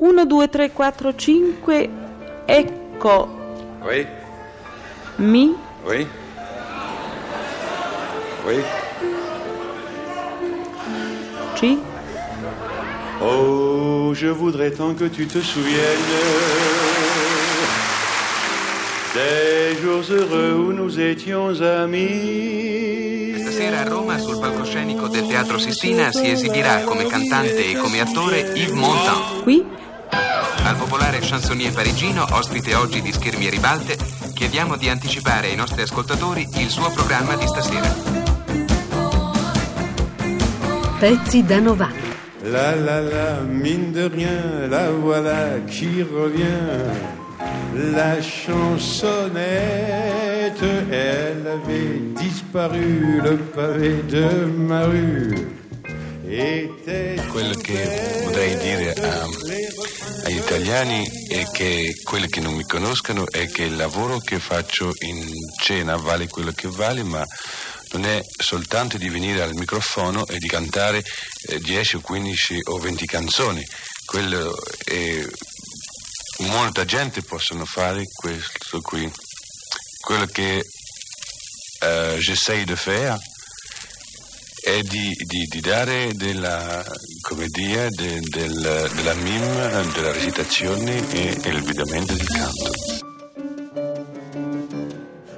1, 2, 3, 4, 5. Ecco. Oui, Mi. oui. Oui. Ci. Oh, je voudrais tant que tu te souviennes des jours heureux où nous étions amis. Stasera a Roma, sul palcoscenico del Teatro Sistina, si esibirà come cantante e come attore Yves Montand. Qui. Al popolare chansonnier parigino, ospite oggi di Schermi e Ribalte, chiediamo di anticipare ai nostri ascoltatori il suo programma di stasera. Pezzi da 90. La la la, mine de rien, la voilà qui revient. La chansonnette, elle avait disparu, le pavé de ma rue était. Quello che vorrei dire a- italiani è che quelli che non mi conoscono è che il lavoro che faccio in cena vale quello che vale, ma non è soltanto di venire al microfono e di cantare eh, 10 o 15 o 20 canzoni. Quello è molta gente possono fare questo qui. Quello che eh, j'essaye de faire è di, di- di dare della commedia, de- del- della mime, della recitazione e, e evidentemente del canto.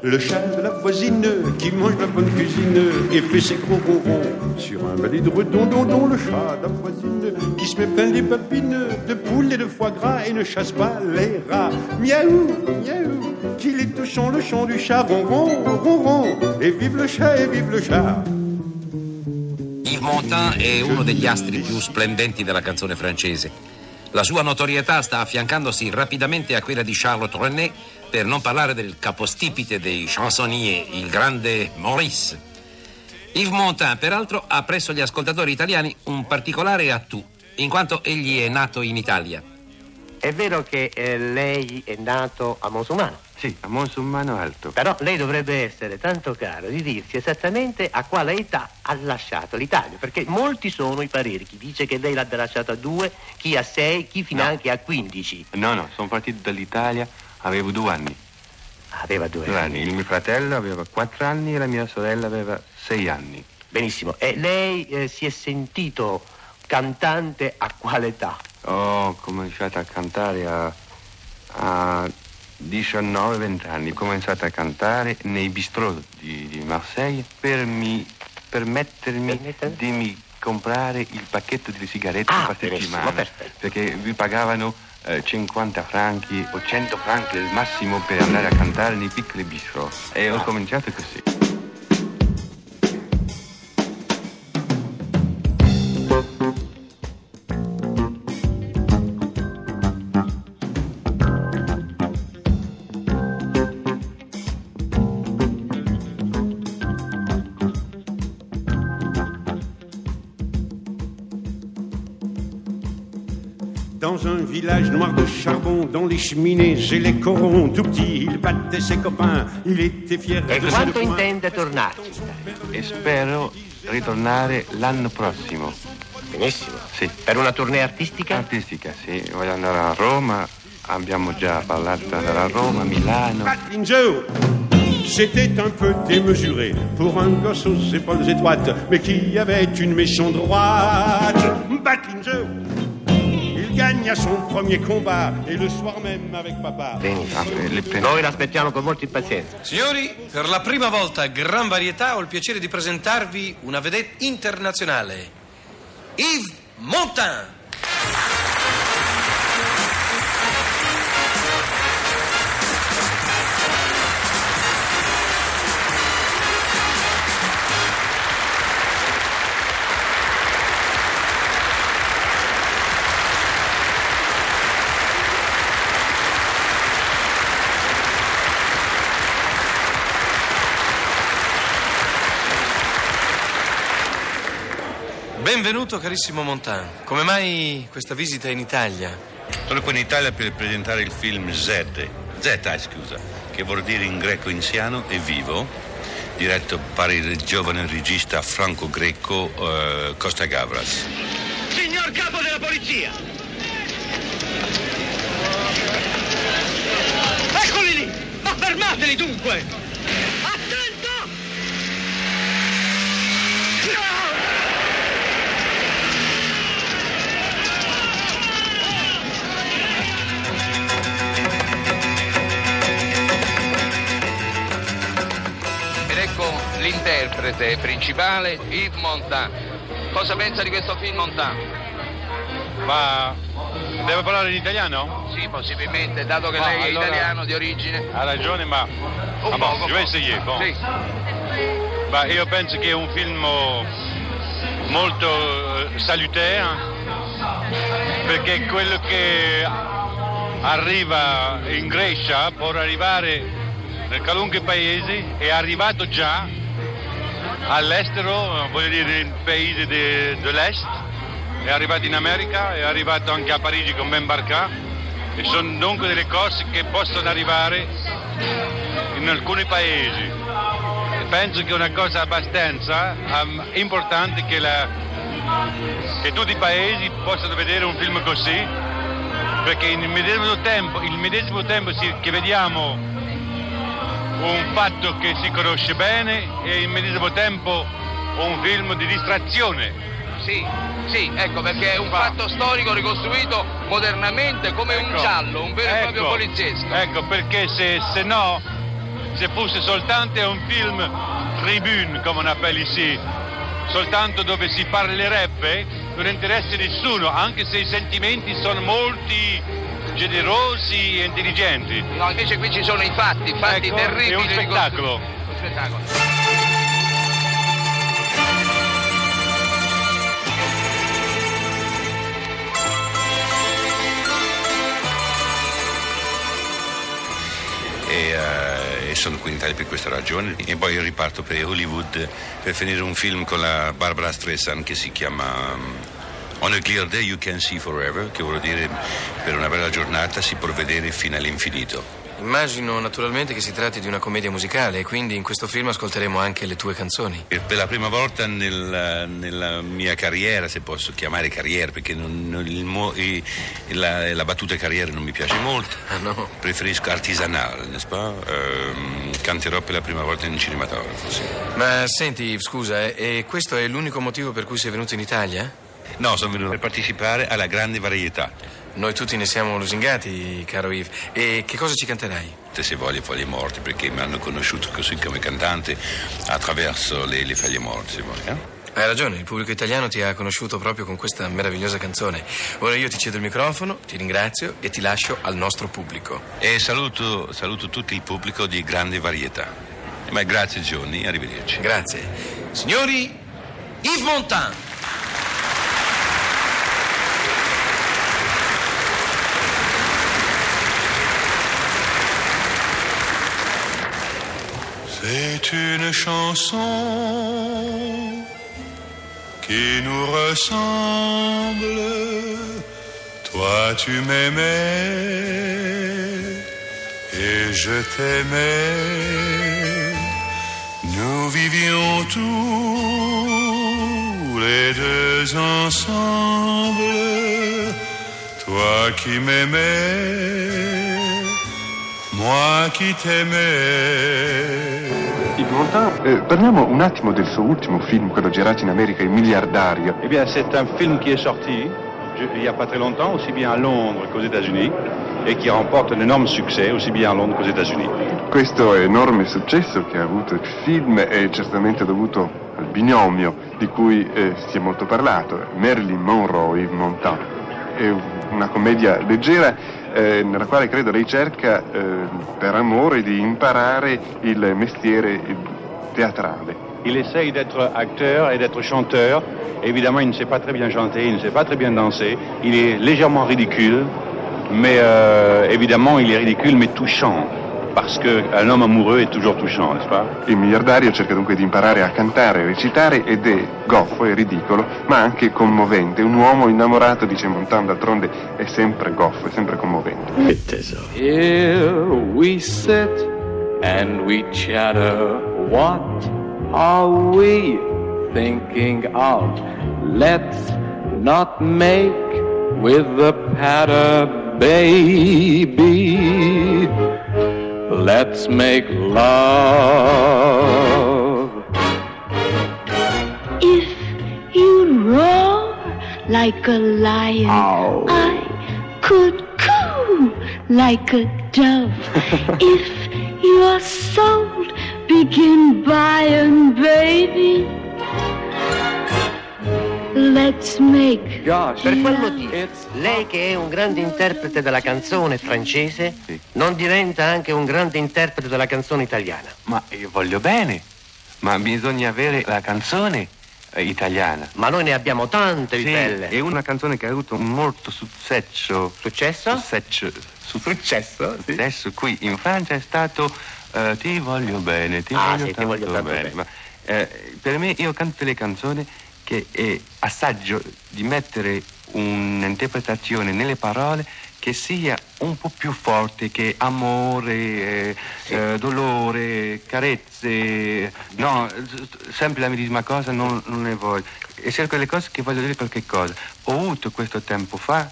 Le chat de la voisine qui mange la bonne cuisine et fait ses gros ronrons sur un balai de redondon. Le chat de la voisine qui se met plein les babines de poules et de foie gras et ne chasse pas les rats. Miaou, miaou, qu'il est touchant le chant du chat ronron, ronron. Et vive le chat et vive le chat. Yves Montand è uno degli astri più splendenti della canzone francese. La sua notorietà sta affiancandosi rapidamente a quella di Charlotte René, per non parlare del capostipite dei chansonnier, il grande Maurice. Yves Montand, peraltro, ha presso gli ascoltatori italiani un particolare attù, in quanto egli è nato in Italia. È vero che eh, lei è nato a Monsumano, Sì, a Monsumano Alto. però lei dovrebbe essere tanto caro di dirci esattamente a quale età ha lasciato l'Italia, perché molti sono i pareri. Chi dice che lei l'abbia lasciato a due, chi a sei, chi fino No. anche a 15. No, no, sono partito dall'Italia, avevo due anni. Aveva due, Due anni. Il mio fratello aveva quattro anni e la mia sorella aveva sei anni. Benissimo. E lei eh, si è sentito cantante a quale età? Ho cominciato a cantare a, a 19-20 anni. Ho cominciato a cantare nei bistrò di, di Marseille per mi permettermi Permettermi? di mi comprare il pacchetto di sigarette Ah, per settimana. perfetto. Perché vi pagavano eh, 50 franchi o 100 franchi al massimo per andare a cantare nei piccoli bistrò. E Ah. ho cominciato così. Dans un village noir de charbon, dans les cheminées et les corons, tout petit, il battait ses copains, il était fier E de ses quando intende tornarci? E spero ritornare l'anno prossimo. Benissimo. Sì. Per una tournée artistica? Artistica, sì. Voglio andare a Roma. Abbiamo già parlato di andare a Roma, Milano. Joe C'était un peu démesuré pour un gosse aux épaules étroites, mais qui avait une méchante droite. Battling Joe Il gagna son premier combat et le soir même avec. Ah, eh, Noi l'aspettiamo con molta impazienza. Signori, per la prima volta a gran varietà ho il piacere di presentarvi una vedette internazionale. Yves Montand. Benvenuto carissimo Montan. Come mai questa visita in Italia? Sono qui in Italia per presentare il film Z, Z ah, scusa, che vuol dire in greco anziano e vivo, diretto per il giovane regista franco-greco eh, Costa Gavras. Signor capo della polizia! Eccoli lì! Ma fermateli dunque! Attenti! L'interprete principale, Yves Montand. Cosa pensa di questo film Montand? Ma deve parlare in italiano? Sì, possibilmente, dato che Ma lei è allora- italiano di origine. Ha ragione, ma... Un bon, poco, bon. Sì. Ma io penso che è un film molto eh, salutaire perché quello che arriva in Grecia può arrivare nel qualunque paese è arrivato già all'estero, voglio dire nei paesi de- dell'est, è arrivato in America, è arrivato anche a Parigi con Ben Barca e sono dunque delle cose che possono arrivare in alcuni paesi. Penso che è una cosa abbastanza um, importante che, la- che tutti i paesi possano vedere un film così, perché nel medesimo tempo, il medesimo tempo che vediamo un fatto che si conosce bene e nel medesimo tempo un film di distrazione. Sì, sì, ecco perché è un fatto storico ricostruito modernamente come un Ecco. giallo, un vero e proprio Ecco, poliziesco. Ecco, perché se, se no, se fosse soltanto un film tribune, come on appelle ici, soltanto dove si parlerebbe, non interessa nessuno, anche se i sentimenti sono molti generosi e intelligenti. No, invece qui ci sono i fatti, fatti Ecco, terribili. è un spettacolo. Un spettacolo. E, eh, e sono qui in Italia per questa ragione. E poi riparto per Hollywood per finire un film con la Barbara Streisand che si chiama um, On a Clear Day You Can See Forever, che vuol dire per una bella giornata si può vedere fino all'infinito. Immagino naturalmente che si tratti di una commedia musicale e quindi in questo film ascolteremo anche le tue canzoni. Per la prima volta nel- nella mia carriera, se posso chiamare carriera, perché non- non- il la, la battuta carriera non mi piace molto, Ah no? preferisco artisanale, n'est-ce pas? Ehm, canterò per la prima volta in cinematografo, sì. Ma senti, scusa, eh, e questo è l'unico motivo per cui sei venuto in Italia? No, sono venuto per partecipare alla grande varietà. Noi tutti ne siamo lusingati, caro Yves. E che cosa ci canterai? Se voglio foglie morte, perché mi hanno conosciuto così come cantante attraverso le, le foglie morte, eh? Hai ragione, il pubblico italiano ti ha conosciuto proprio con questa meravigliosa canzone. Ora io ti cedo il microfono, ti ringrazio e ti lascio al nostro pubblico. E saluto, saluto tutto il pubblico di grande varietà. Ma grazie Johnny, arrivederci. Grazie. Signori, Yves Montand! C'est une chanson qui nous ressemble. Toi tu m'aimais et je t'aimais. Nous vivions tous les deux ensemble. Toi qui m'aimais, moi qui t'aimais. Yves Montand, eh, parliamo un attimo del suo ultimo film, quello girato in America, Il miliardario. Eh bien, c'est un film qui est sorti je- il n'y a pas très longtemps, aussi bien à Londres qu'aux États-Unis, et qui remporte un énorme succès, aussi bien à Londres qu'aux États-Unis. Questo enorme successo che ha avuto il film è certamente dovuto al binomio di cui eh, si è molto parlato, Marilyn Monroe e Yves Montand. È una commedia leggera eh, nella quale credo lei cerca eh, per amore di imparare il mestiere eh, teatrale. Il essaye d'être acteur et d'être chanteur. Évidemment, il ne sait pas très bien chanter, il ne sait pas très bien danser. Il est légèrement ridicule, mais euh, évidemment, il est ridicule mais touchant. Parce qu'un homme amoureux è toujours touchant, n'est-ce pas Il miliardario cerca dunque di imparare a cantare e recitare ed è goffo e ridicolo, ma anche commovente. Un uomo innamorato, dice Montand, d'altronde è sempre goffo, è sempre commovente. Here we sit and we chatter. What are we thinking of? Let's not make with the patter, baby. Let's make love. If you roar like a lion, I could coo like a dove. if your soul begin buying, baby, let's make Per qual motivo? Lei che è un grande interprete della canzone francese non diventa anche un grande interprete della canzone italiana? Ma io voglio bene, ma bisogna avere la canzone eh, italiana. Ma noi ne abbiamo tante di Sì, belle. è una canzone che ha avuto molto successo. Successo? Successo. Su- Successo? sì. Adesso qui in Francia è stato eh, Ti voglio bene, ti Ah, voglio sì, ti voglio tanto bene. bene. Ma, eh, per me io canto delle canzoni che è assaggio di mettere un'interpretazione nelle parole che sia un po' più forte che amore, eh, eh, dolore, carezze. No, sempre la medesima cosa non, non ne voglio. E cerco le cose che voglio dire qualche cosa. Ho avuto questo tempo fa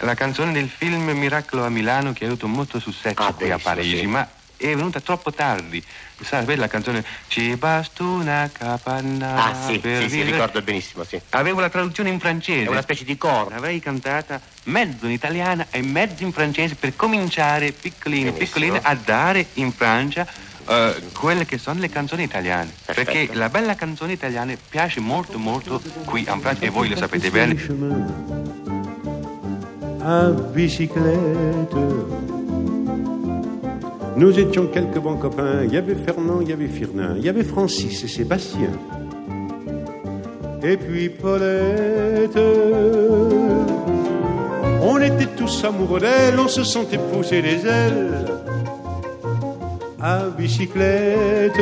la canzone del film Miracolo a Milano che ha avuto molto successo Ah, qui a Parigi, sì. ma è venuta troppo tardi. Sapete la canzone Ci basta una capanna Ah, sì, per sì, sì, vivere"? ricordo benissimo, sì. Avevo la traduzione in francese. È una specie di coro. L'avrei cantata mezzo in italiana e mezzo in francese per cominciare piccoline, Benissimo. piccoline a dare in Francia eh, quelle che sono le canzoni italiane. Perché la bella canzone italiana piace molto molto qui in Francia e voi lo sapete bene. à bicyclette. Nous étions quelques bons copains. Il y avait Fernand, il y avait Firnin, il y avait Francis et Sébastien. Et puis Paulette. On était tous amoureux d'elle, on se sentait pousser les ailes à bicyclette.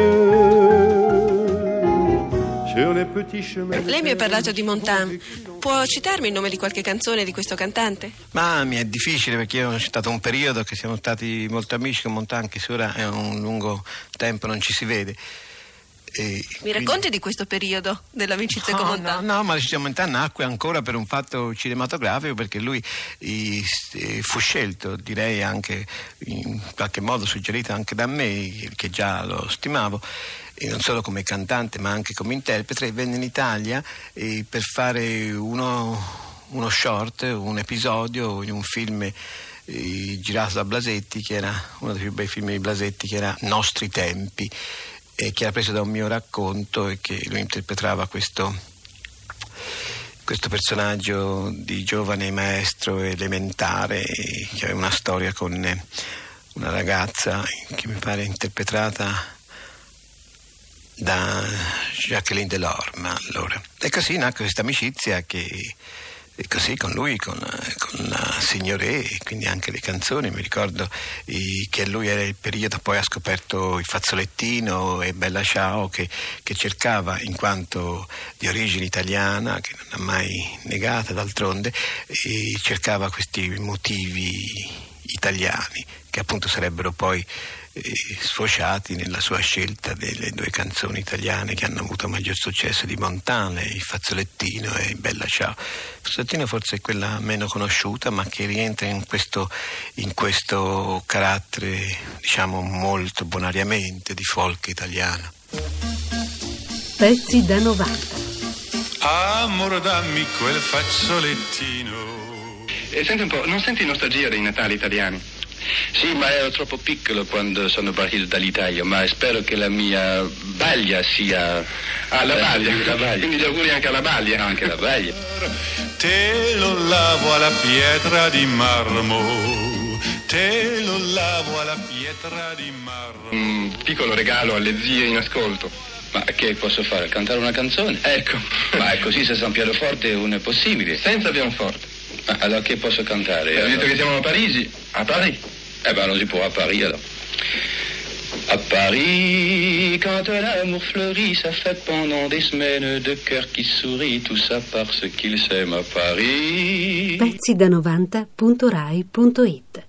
Sur les petits chemins. Lei mi ha parlato di Montan. Può citarmi il nome di qualche canzone di questo cantante? Ma mi è difficile perché io ho stato un periodo che siamo stati molto amici con Montan, se ora è un lungo tempo non ci si vede. E Mi racconti di questo periodo dell'amicizia con No, Montan? no, no, ma l'amicizia Montan nacque ancora per un fatto cinematografico perché lui eh, eh, fu scelto, direi anche in qualche modo suggerito anche da me, che già lo stimavo, non solo come cantante ma anche come interprete, e venne in Italia eh, per fare uno, uno short, un episodio in un film eh, girato da Blasetti, che era uno dei più bei film di Blasetti, che era Nostri tempi e che era preso da un mio racconto e che lui interpretava questo, questo personaggio di giovane maestro elementare eh, che aveva una storia con eh, una ragazza che mi pare interpretata da Jacqueline Delorme allora. E così nacque questa amicizia che così con lui, con, eh, con la Signoré, e quindi anche le canzoni, mi ricordo eh, che lui era il periodo, poi ha scoperto il fazzolettino e Bella Ciao che, che cercava, in quanto di origine italiana, che non ha mai negata d'altronde, e cercava questi motivi italiani che appunto sarebbero poi eh, sfociati nella sua scelta delle due canzoni italiane che hanno avuto maggior successo di Montane, Il fazzolettino e Bella Ciao. Il fazzolettino forse è quella meno conosciuta ma che rientra in questo, in questo carattere diciamo molto bonariamente di folk italiano. Pezzi da 90. Amore dammi quel fazzolettino. E senti un po', non senti nostalgia dei Natali italiani? Sì, ma ero troppo piccolo quando sono partito dall'Italia, ma spero che la mia baglia sia... Ah, la baglia, la baglia. Quindi gli auguri anche alla baglia. Anche alla baglia. Te lo lavo alla pietra di marmo. Te lo lavo alla pietra di marmo. Un piccolo regalo alle zie in ascolto. Ma che posso fare? Cantare una canzone? Ecco. Ma è così senza un pianoforte non è possibile. Senza pianoforte. Ah, allora che posso cantare? Hai detto che siamo a Parigi? A Paris? Eh ben non si può a Paris allora. À Paris, quand l'amour fleurit, ça fait pendant des semaines de cœur qui sourit, tout ça parce qu'ils s'aiment à Paris. Pezzi da 90.rai.it